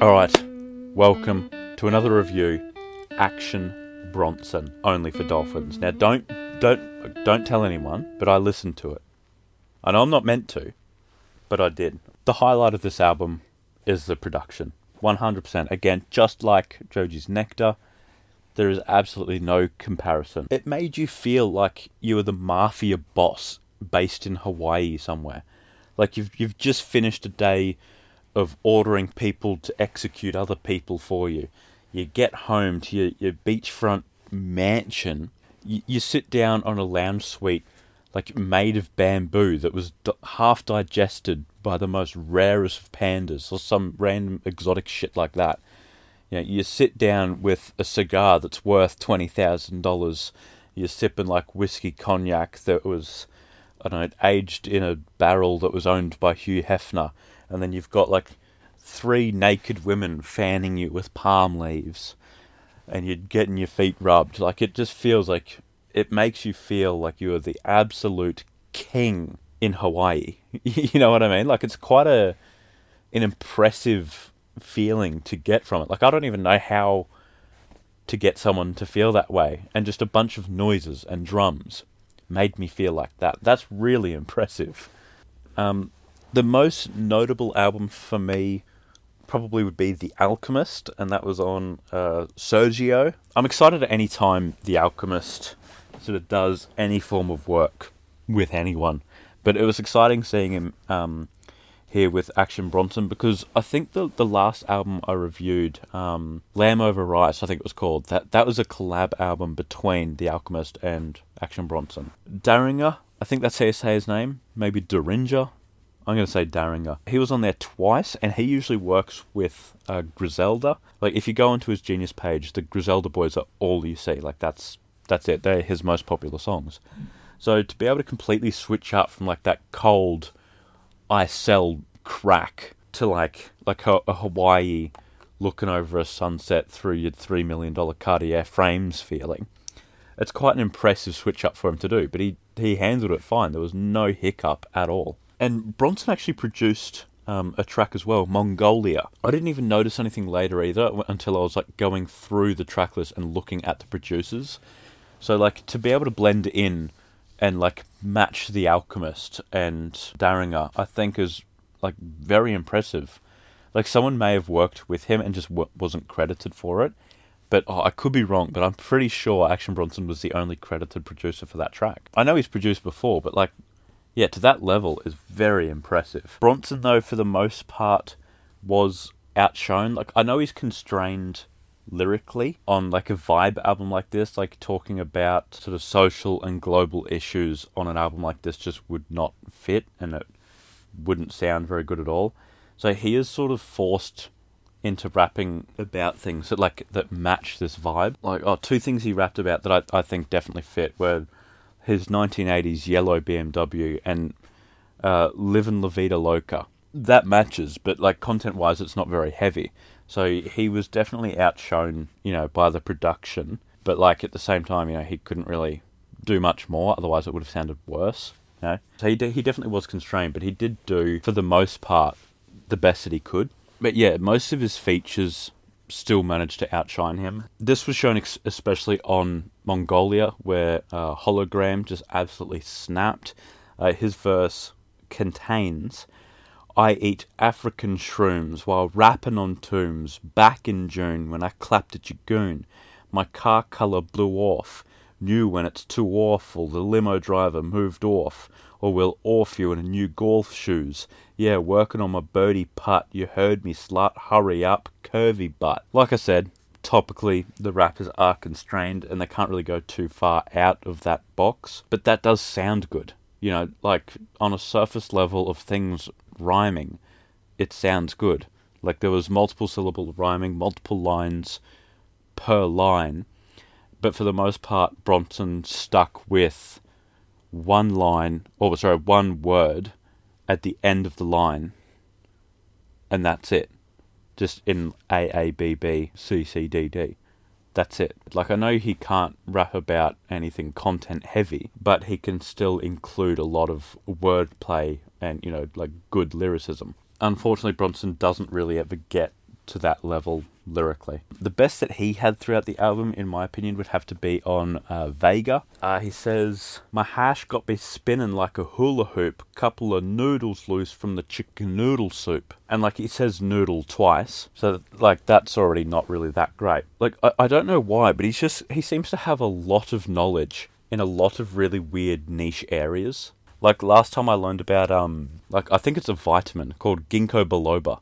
All right, welcome to another review, Action Bronson, only for Dolphins. Now, don't don't don't tell anyone, but I listened to it. I know I'm not meant to, but I did. The highlight of this album is the production, 100%. Again, just like Joji's Nectar, there is absolutely no comparison. It made you feel like you were the mafia boss based in Hawaii somewhere. Like you've you've just finished a day of ordering people to execute other people for you. You get home to your, your beachfront mansion. You, you sit down on a lounge suite, like made of bamboo that was d- half digested by the most rarest of pandas or some random exotic shit like that. You know, you sit down with a cigar that's worth twenty thousand dollars. You're sipping like whiskey cognac that was, I don't know, aged in a barrel that was owned by Hugh Hefner and then you've got like three naked women fanning you with palm leaves, and you're getting your feet rubbed. Like it just feels like it makes you feel like you are the absolute king in Hawaii. you know what I mean? Like it's quite a an impressive feeling to get from it. Like I don't even know how to get someone to feel that way, and just a bunch of noises and drums made me feel like that. That's really impressive. Um, the most notable album for me probably would be The Alchemist, and that was on uh, Sergio. I'm excited at any time The Alchemist sort of does any form of work with anyone, but it was exciting seeing him um, here with Action Bronson because I think the the last album I reviewed, um, Lamb Over Rice, I think it was called that that was a collab album between The Alchemist and Action Bronson. Daringer, I think that's how you say his name, maybe Daringer. I'm going to say Daringer. He was on there twice, and he usually works with uh, Griselda. Like if you go onto his Genius page, the Griselda boys are all you see. Like that's that's it. They're his most popular songs. So to be able to completely switch up from like that cold, I sell crack to like like a, a Hawaii looking over a sunset through your three million dollar Cartier frames feeling. It's quite an impressive switch up for him to do, but he he handled it fine. There was no hiccup at all. And Bronson actually produced um, a track as well, Mongolia. I didn't even notice anything later either until I was like going through the track list and looking at the producers. So like to be able to blend in and like match the Alchemist and Daringer, I think is like very impressive. Like someone may have worked with him and just w- wasn't credited for it. But oh, I could be wrong, but I'm pretty sure Action Bronson was the only credited producer for that track. I know he's produced before, but like yeah, to that level is very impressive. Bronson, though, for the most part, was outshone. Like I know he's constrained lyrically on like a vibe album like this, like talking about sort of social and global issues on an album like this just would not fit and it wouldn't sound very good at all. So he is sort of forced into rapping about things that like that match this vibe. Like oh, two things he rapped about that I, I think definitely fit were his 1980s yellow BMW and uh, Livin' La Vida Loca. That matches, but like content wise, it's not very heavy. So he was definitely outshone, you know, by the production. But like at the same time, you know, he couldn't really do much more. Otherwise, it would have sounded worse. You know? So he de- he definitely was constrained, but he did do for the most part the best that he could. But yeah, most of his features still managed to outshine him. This was shown ex- especially on Mongolia, where uh, Hologram just absolutely snapped. Uh, his verse contains I eat African shrooms while rapping on tombs back in June when I clapped at your. My car colour blew off. Knew when it's too awful, the limo driver moved off or we'll off you in a new golf shoes. Yeah, working on my birdie putt. You heard me, slut. Hurry up, curvy butt. Like I said, topically, the rappers are constrained and they can't really go too far out of that box. But that does sound good. You know, like on a surface level of things rhyming, it sounds good. Like there was multiple syllable rhyming, multiple lines per line. But for the most part, Bronson stuck with one line, or sorry, one word at the end of the line, and that's it. Just in A A B B C C D D. That's it. Like I know he can't rap about anything content heavy, but he can still include a lot of wordplay and you know like good lyricism. Unfortunately, Bronson doesn't really ever get to that level lyrically. The best that he had throughout the album, in my opinion, would have to be on uh, Vega. Uh, he says, My hash got me spinning like a hula hoop, couple of noodles loose from the chicken noodle soup. And like he says noodle twice, so like that's already not really that great. Like I, I don't know why, but he's just he seems to have a lot of knowledge in a lot of really weird niche areas. Like last time I learned about um like I think it's a vitamin called ginkgo biloba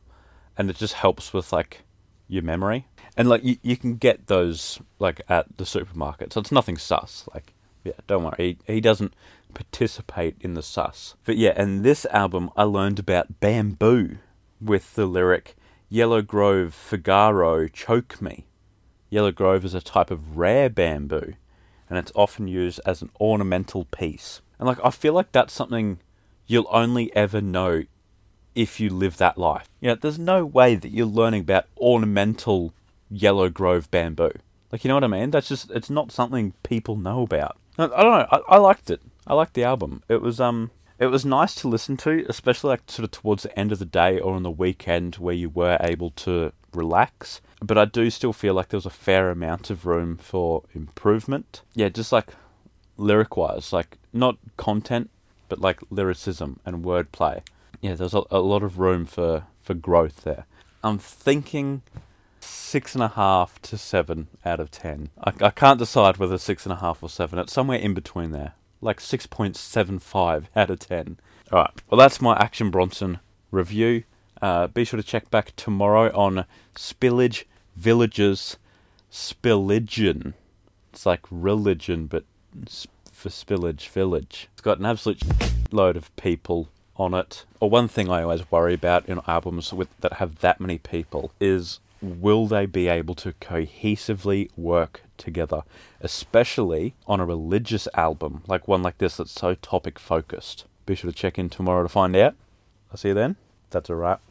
and it just helps with like your memory. And like you, you can get those like at the supermarket. So it's nothing sus. Like yeah, don't worry. He, he doesn't participate in the sus. But yeah, and this album I learned about bamboo with the lyric Yellow Grove Figaro choke me. Yellow Grove is a type of rare bamboo and it's often used as an ornamental piece. And like I feel like that's something you'll only ever know if you live that life. You know, there's no way that you're learning about ornamental yellow grove bamboo. Like you know what I mean? That's just it's not something people know about. I, don't know. I, I liked it. I liked the album. It was um it was nice to listen to, especially like sort of towards the end of the day or on the weekend where you were able to relax. But I do still feel like there was a fair amount of room for improvement. Yeah, just like lyric wise, like not content, but like lyricism and wordplay. Yeah, there's a, a lot of room for, for growth there. I'm thinking six and a half to seven out of ten. I, I can't decide whether six and a half or seven. It's somewhere in between there, like six point seven five out of ten. All right, well that's my Action Bronson review. Uh, be sure to check back tomorrow on Spillage Villages Spilligion. It's like religion, but for Spillage Village. It's got an absolute load of people on it. Or one thing I always worry about in albums with that have that many people is will they be able to cohesively work together, especially on a religious album like one like this that's so topic focused. Be sure to check in tomorrow to find out. I'll see you then. That's a wrap.